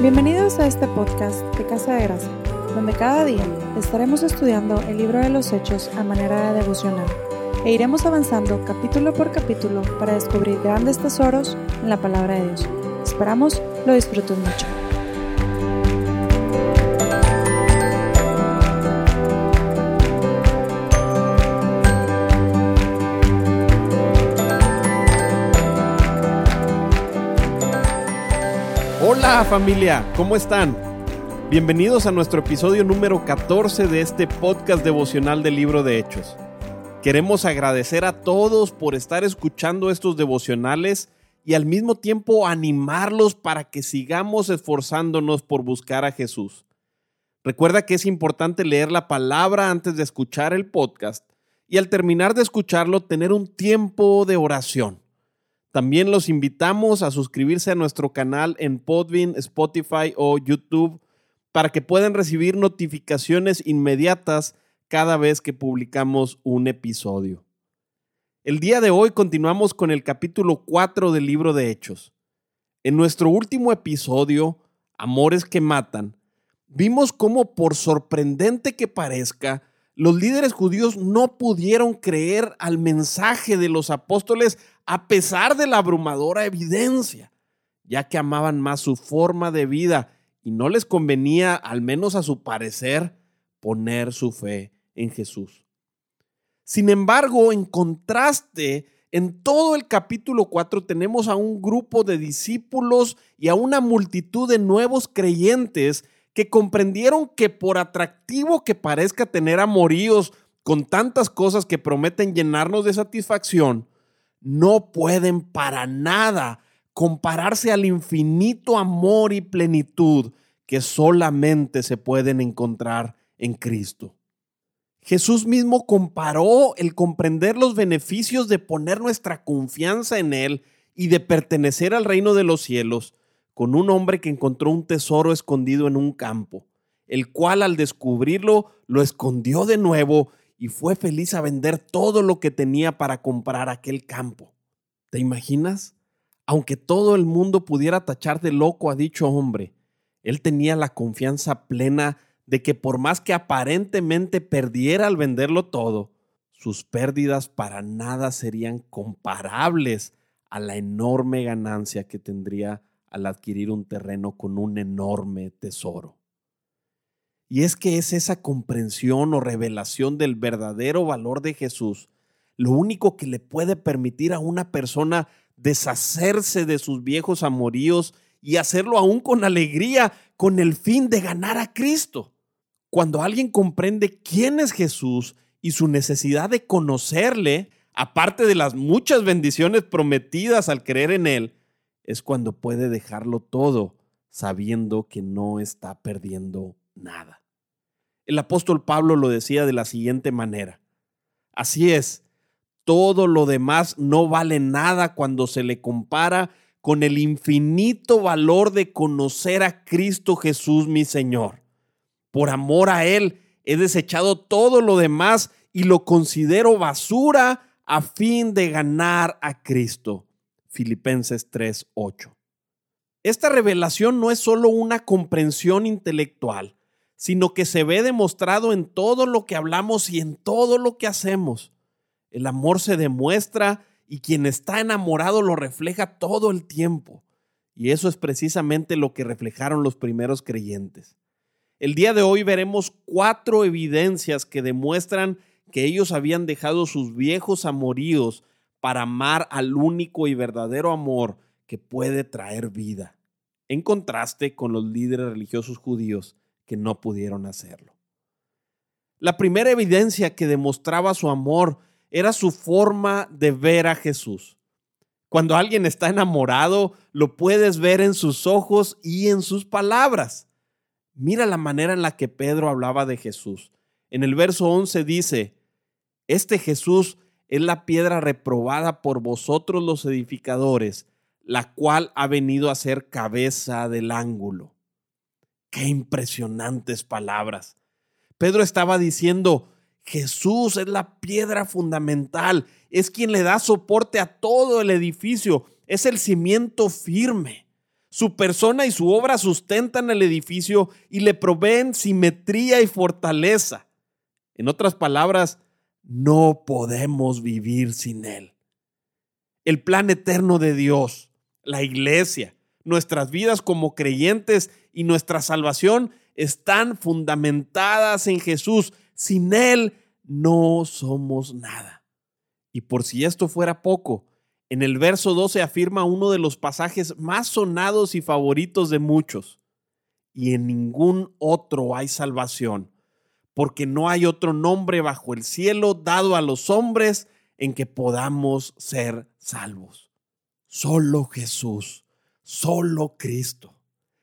Bienvenidos a este podcast de Casa de Gracia, donde cada día estaremos estudiando el libro de los Hechos a manera de devocional e iremos avanzando capítulo por capítulo para descubrir grandes tesoros en la palabra de Dios. Esperamos lo disfruten mucho. Hola familia, ¿cómo están? Bienvenidos a nuestro episodio número 14 de este podcast devocional del libro de Hechos. Queremos agradecer a todos por estar escuchando estos devocionales y al mismo tiempo animarlos para que sigamos esforzándonos por buscar a Jesús. Recuerda que es importante leer la palabra antes de escuchar el podcast y al terminar de escucharlo tener un tiempo de oración. También los invitamos a suscribirse a nuestro canal en Podbean, Spotify o YouTube para que puedan recibir notificaciones inmediatas cada vez que publicamos un episodio. El día de hoy continuamos con el capítulo 4 del libro de Hechos. En nuestro último episodio, Amores que Matan, vimos cómo, por sorprendente que parezca, los líderes judíos no pudieron creer al mensaje de los apóstoles a pesar de la abrumadora evidencia, ya que amaban más su forma de vida y no les convenía, al menos a su parecer, poner su fe en Jesús. Sin embargo, en contraste, en todo el capítulo 4 tenemos a un grupo de discípulos y a una multitud de nuevos creyentes que comprendieron que por atractivo que parezca tener amoríos con tantas cosas que prometen llenarnos de satisfacción, no pueden para nada compararse al infinito amor y plenitud que solamente se pueden encontrar en Cristo. Jesús mismo comparó el comprender los beneficios de poner nuestra confianza en Él y de pertenecer al reino de los cielos con un hombre que encontró un tesoro escondido en un campo, el cual al descubrirlo lo escondió de nuevo y fue feliz a vender todo lo que tenía para comprar aquel campo. ¿Te imaginas? Aunque todo el mundo pudiera tachar de loco a dicho hombre, él tenía la confianza plena de que por más que aparentemente perdiera al venderlo todo, sus pérdidas para nada serían comparables a la enorme ganancia que tendría al adquirir un terreno con un enorme tesoro. Y es que es esa comprensión o revelación del verdadero valor de Jesús lo único que le puede permitir a una persona deshacerse de sus viejos amoríos y hacerlo aún con alegría, con el fin de ganar a Cristo. Cuando alguien comprende quién es Jesús y su necesidad de conocerle, aparte de las muchas bendiciones prometidas al creer en Él, es cuando puede dejarlo todo sabiendo que no está perdiendo nada. El apóstol Pablo lo decía de la siguiente manera. Así es, todo lo demás no vale nada cuando se le compara con el infinito valor de conocer a Cristo Jesús mi Señor. Por amor a Él he desechado todo lo demás y lo considero basura a fin de ganar a Cristo. Filipenses 3:8. Esta revelación no es solo una comprensión intelectual, sino que se ve demostrado en todo lo que hablamos y en todo lo que hacemos. El amor se demuestra y quien está enamorado lo refleja todo el tiempo. Y eso es precisamente lo que reflejaron los primeros creyentes. El día de hoy veremos cuatro evidencias que demuestran que ellos habían dejado sus viejos amoríos para amar al único y verdadero amor que puede traer vida, en contraste con los líderes religiosos judíos que no pudieron hacerlo. La primera evidencia que demostraba su amor era su forma de ver a Jesús. Cuando alguien está enamorado, lo puedes ver en sus ojos y en sus palabras. Mira la manera en la que Pedro hablaba de Jesús. En el verso 11 dice, Este Jesús es la piedra reprobada por vosotros los edificadores, la cual ha venido a ser cabeza del ángulo. Qué impresionantes palabras. Pedro estaba diciendo, Jesús es la piedra fundamental, es quien le da soporte a todo el edificio, es el cimiento firme. Su persona y su obra sustentan el edificio y le proveen simetría y fortaleza. En otras palabras, no podemos vivir sin Él. El plan eterno de Dios, la iglesia, nuestras vidas como creyentes y nuestra salvación están fundamentadas en Jesús. Sin Él no somos nada. Y por si esto fuera poco, en el verso 12 afirma uno de los pasajes más sonados y favoritos de muchos. Y en ningún otro hay salvación, porque no hay otro nombre bajo el cielo dado a los hombres en que podamos ser salvos. Solo Jesús, solo Cristo.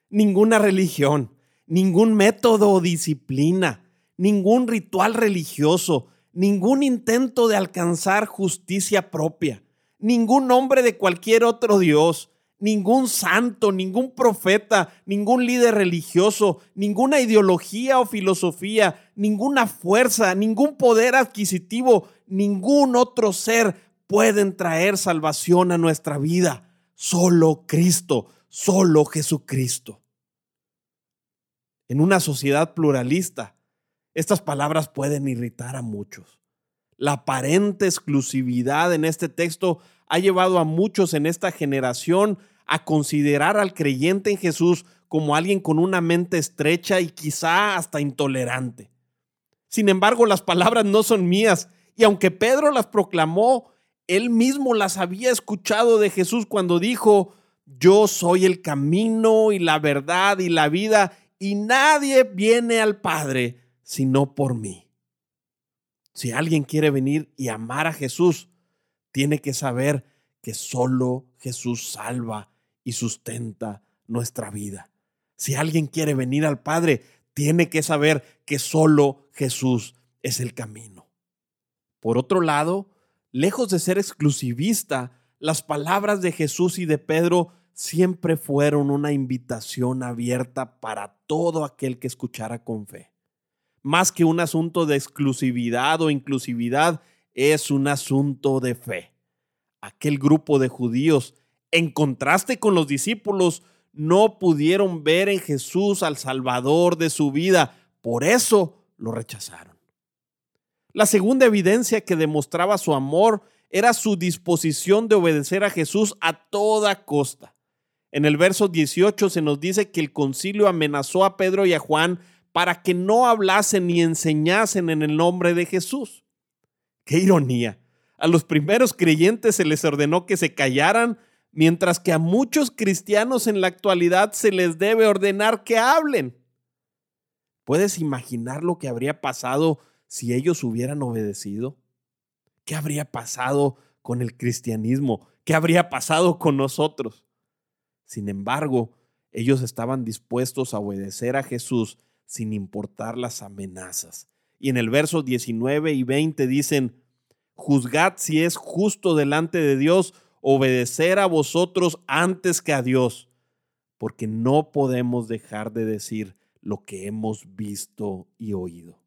Ninguna religión, ningún método o disciplina, ningún ritual religioso, ningún intento de alcanzar justicia propia ningún nombre de cualquier otro Dios, ningún santo, ningún profeta, ningún líder religioso, ninguna ideología o filosofía, ninguna fuerza, ningún poder adquisitivo, ningún otro ser pueden traer salvación a nuestra vida. Solo Cristo, solo Jesucristo. En una sociedad pluralista, estas palabras pueden irritar a muchos. La aparente exclusividad en este texto ha llevado a muchos en esta generación a considerar al creyente en Jesús como alguien con una mente estrecha y quizá hasta intolerante. Sin embargo, las palabras no son mías y aunque Pedro las proclamó, él mismo las había escuchado de Jesús cuando dijo, yo soy el camino y la verdad y la vida y nadie viene al Padre sino por mí. Si alguien quiere venir y amar a Jesús, tiene que saber que solo Jesús salva y sustenta nuestra vida. Si alguien quiere venir al Padre, tiene que saber que solo Jesús es el camino. Por otro lado, lejos de ser exclusivista, las palabras de Jesús y de Pedro siempre fueron una invitación abierta para todo aquel que escuchara con fe más que un asunto de exclusividad o inclusividad, es un asunto de fe. Aquel grupo de judíos, en contraste con los discípulos, no pudieron ver en Jesús al Salvador de su vida, por eso lo rechazaron. La segunda evidencia que demostraba su amor era su disposición de obedecer a Jesús a toda costa. En el verso 18 se nos dice que el concilio amenazó a Pedro y a Juan para que no hablasen ni enseñasen en el nombre de Jesús. Qué ironía. A los primeros creyentes se les ordenó que se callaran, mientras que a muchos cristianos en la actualidad se les debe ordenar que hablen. ¿Puedes imaginar lo que habría pasado si ellos hubieran obedecido? ¿Qué habría pasado con el cristianismo? ¿Qué habría pasado con nosotros? Sin embargo, ellos estaban dispuestos a obedecer a Jesús sin importar las amenazas. Y en el verso 19 y 20 dicen, juzgad si es justo delante de Dios obedecer a vosotros antes que a Dios, porque no podemos dejar de decir lo que hemos visto y oído.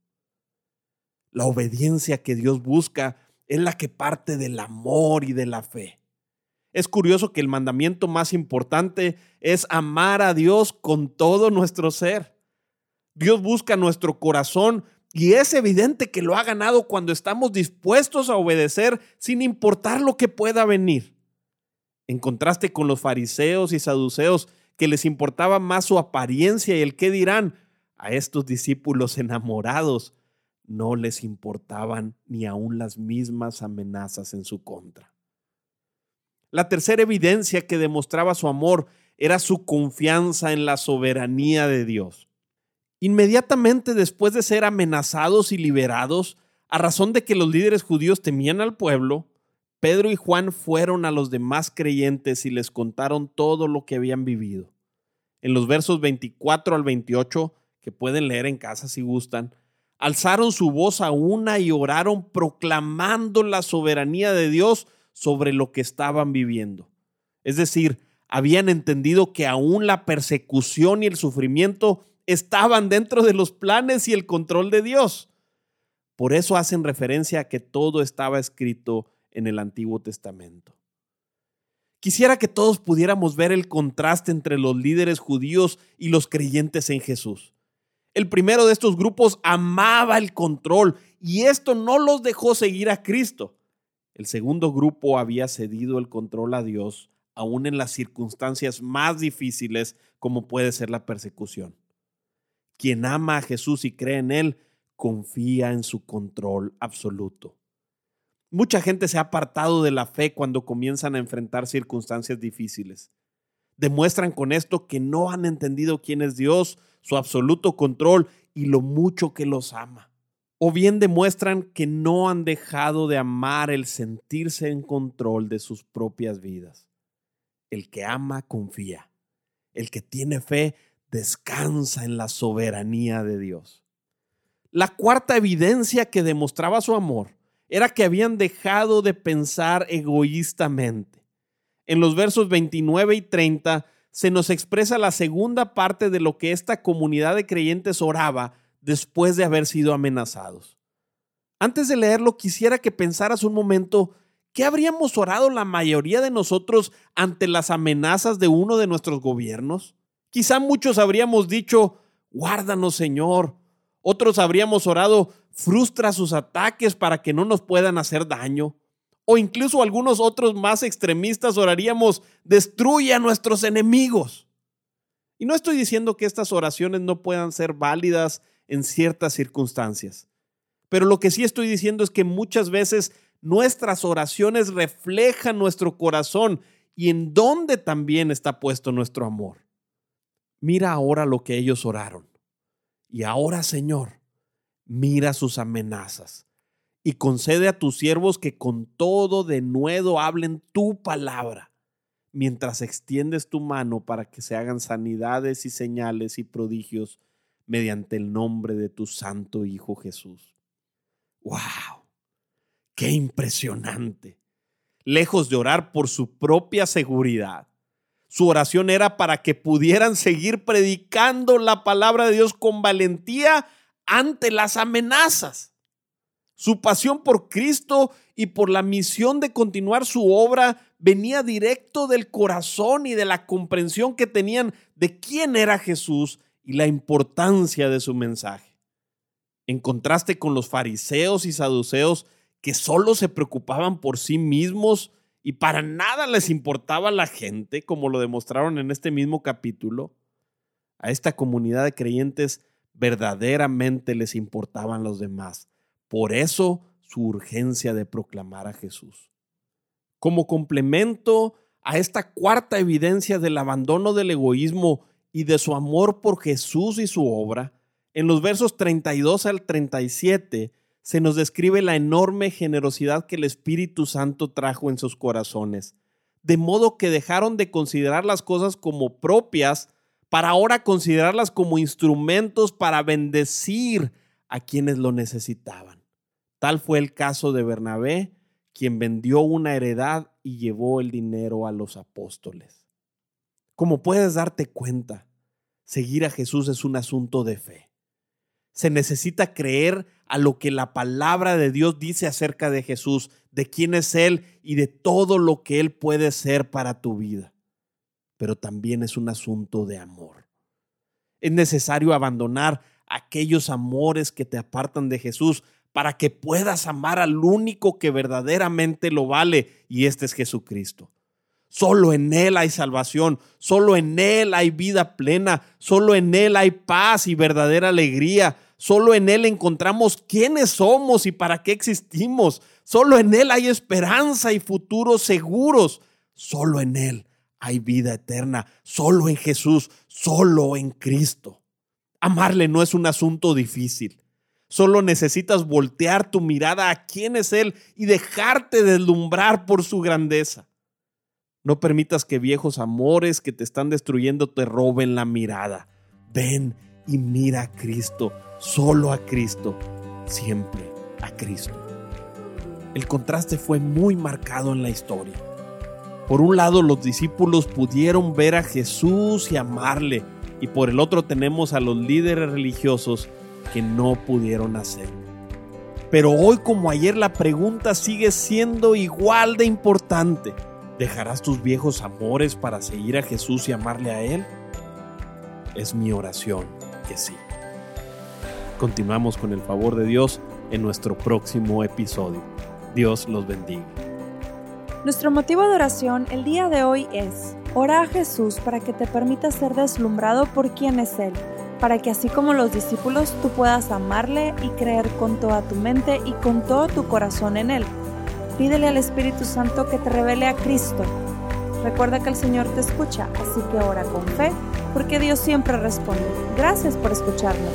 La obediencia que Dios busca es la que parte del amor y de la fe. Es curioso que el mandamiento más importante es amar a Dios con todo nuestro ser. Dios busca nuestro corazón y es evidente que lo ha ganado cuando estamos dispuestos a obedecer sin importar lo que pueda venir. En contraste con los fariseos y saduceos que les importaba más su apariencia y el qué dirán, a estos discípulos enamorados no les importaban ni aun las mismas amenazas en su contra. La tercera evidencia que demostraba su amor era su confianza en la soberanía de Dios. Inmediatamente después de ser amenazados y liberados, a razón de que los líderes judíos temían al pueblo, Pedro y Juan fueron a los demás creyentes y les contaron todo lo que habían vivido. En los versos 24 al 28, que pueden leer en casa si gustan, alzaron su voz a una y oraron proclamando la soberanía de Dios sobre lo que estaban viviendo. Es decir, habían entendido que aún la persecución y el sufrimiento estaban dentro de los planes y el control de Dios. Por eso hacen referencia a que todo estaba escrito en el Antiguo Testamento. Quisiera que todos pudiéramos ver el contraste entre los líderes judíos y los creyentes en Jesús. El primero de estos grupos amaba el control y esto no los dejó seguir a Cristo. El segundo grupo había cedido el control a Dios, aún en las circunstancias más difíciles como puede ser la persecución. Quien ama a Jesús y cree en Él, confía en su control absoluto. Mucha gente se ha apartado de la fe cuando comienzan a enfrentar circunstancias difíciles. Demuestran con esto que no han entendido quién es Dios, su absoluto control y lo mucho que los ama. O bien demuestran que no han dejado de amar el sentirse en control de sus propias vidas. El que ama confía. El que tiene fe descansa en la soberanía de Dios. La cuarta evidencia que demostraba su amor era que habían dejado de pensar egoístamente. En los versos 29 y 30 se nos expresa la segunda parte de lo que esta comunidad de creyentes oraba después de haber sido amenazados. Antes de leerlo, quisiera que pensaras un momento ¿qué habríamos orado la mayoría de nosotros ante las amenazas de uno de nuestros gobiernos? Quizá muchos habríamos dicho, guárdanos Señor. Otros habríamos orado, frustra sus ataques para que no nos puedan hacer daño. O incluso algunos otros más extremistas oraríamos, destruye a nuestros enemigos. Y no estoy diciendo que estas oraciones no puedan ser válidas en ciertas circunstancias. Pero lo que sí estoy diciendo es que muchas veces nuestras oraciones reflejan nuestro corazón y en dónde también está puesto nuestro amor. Mira ahora lo que ellos oraron. Y ahora, Señor, mira sus amenazas y concede a tus siervos que con todo denuedo hablen tu palabra, mientras extiendes tu mano para que se hagan sanidades y señales y prodigios mediante el nombre de tu santo Hijo Jesús. ¡Wow! ¡Qué impresionante! Lejos de orar por su propia seguridad, su oración era para que pudieran seguir predicando la palabra de Dios con valentía ante las amenazas. Su pasión por Cristo y por la misión de continuar su obra venía directo del corazón y de la comprensión que tenían de quién era Jesús y la importancia de su mensaje. En contraste con los fariseos y saduceos que solo se preocupaban por sí mismos y para nada les importaba la gente, como lo demostraron en este mismo capítulo, a esta comunidad de creyentes verdaderamente les importaban los demás. Por eso su urgencia de proclamar a Jesús. Como complemento a esta cuarta evidencia del abandono del egoísmo y de su amor por Jesús y su obra, en los versos 32 al 37 se nos describe la enorme generosidad que el Espíritu Santo trajo en sus corazones, de modo que dejaron de considerar las cosas como propias para ahora considerarlas como instrumentos para bendecir a quienes lo necesitaban. Tal fue el caso de Bernabé, quien vendió una heredad y llevó el dinero a los apóstoles. Como puedes darte cuenta, seguir a Jesús es un asunto de fe. Se necesita creer a lo que la palabra de Dios dice acerca de Jesús, de quién es Él y de todo lo que Él puede ser para tu vida pero también es un asunto de amor. Es necesario abandonar aquellos amores que te apartan de Jesús para que puedas amar al único que verdaderamente lo vale, y este es Jesucristo. Solo en Él hay salvación, solo en Él hay vida plena, solo en Él hay paz y verdadera alegría, solo en Él encontramos quiénes somos y para qué existimos, solo en Él hay esperanza y futuros seguros, solo en Él hay vida eterna solo en Jesús, solo en Cristo. Amarle no es un asunto difícil. Solo necesitas voltear tu mirada a quién es Él y dejarte deslumbrar por su grandeza. No permitas que viejos amores que te están destruyendo te roben la mirada. Ven y mira a Cristo, solo a Cristo, siempre a Cristo. El contraste fue muy marcado en la historia. Por un lado, los discípulos pudieron ver a Jesús y amarle, y por el otro tenemos a los líderes religiosos que no pudieron hacerlo. Pero hoy como ayer la pregunta sigue siendo igual de importante. ¿Dejarás tus viejos amores para seguir a Jesús y amarle a Él? Es mi oración que sí. Continuamos con el favor de Dios en nuestro próximo episodio. Dios los bendiga. Nuestro motivo de oración el día de hoy es, ora a Jesús para que te permita ser deslumbrado por quién es Él, para que así como los discípulos tú puedas amarle y creer con toda tu mente y con todo tu corazón en Él. Pídele al Espíritu Santo que te revele a Cristo. Recuerda que el Señor te escucha, así que ora con fe, porque Dios siempre responde. Gracias por escucharnos.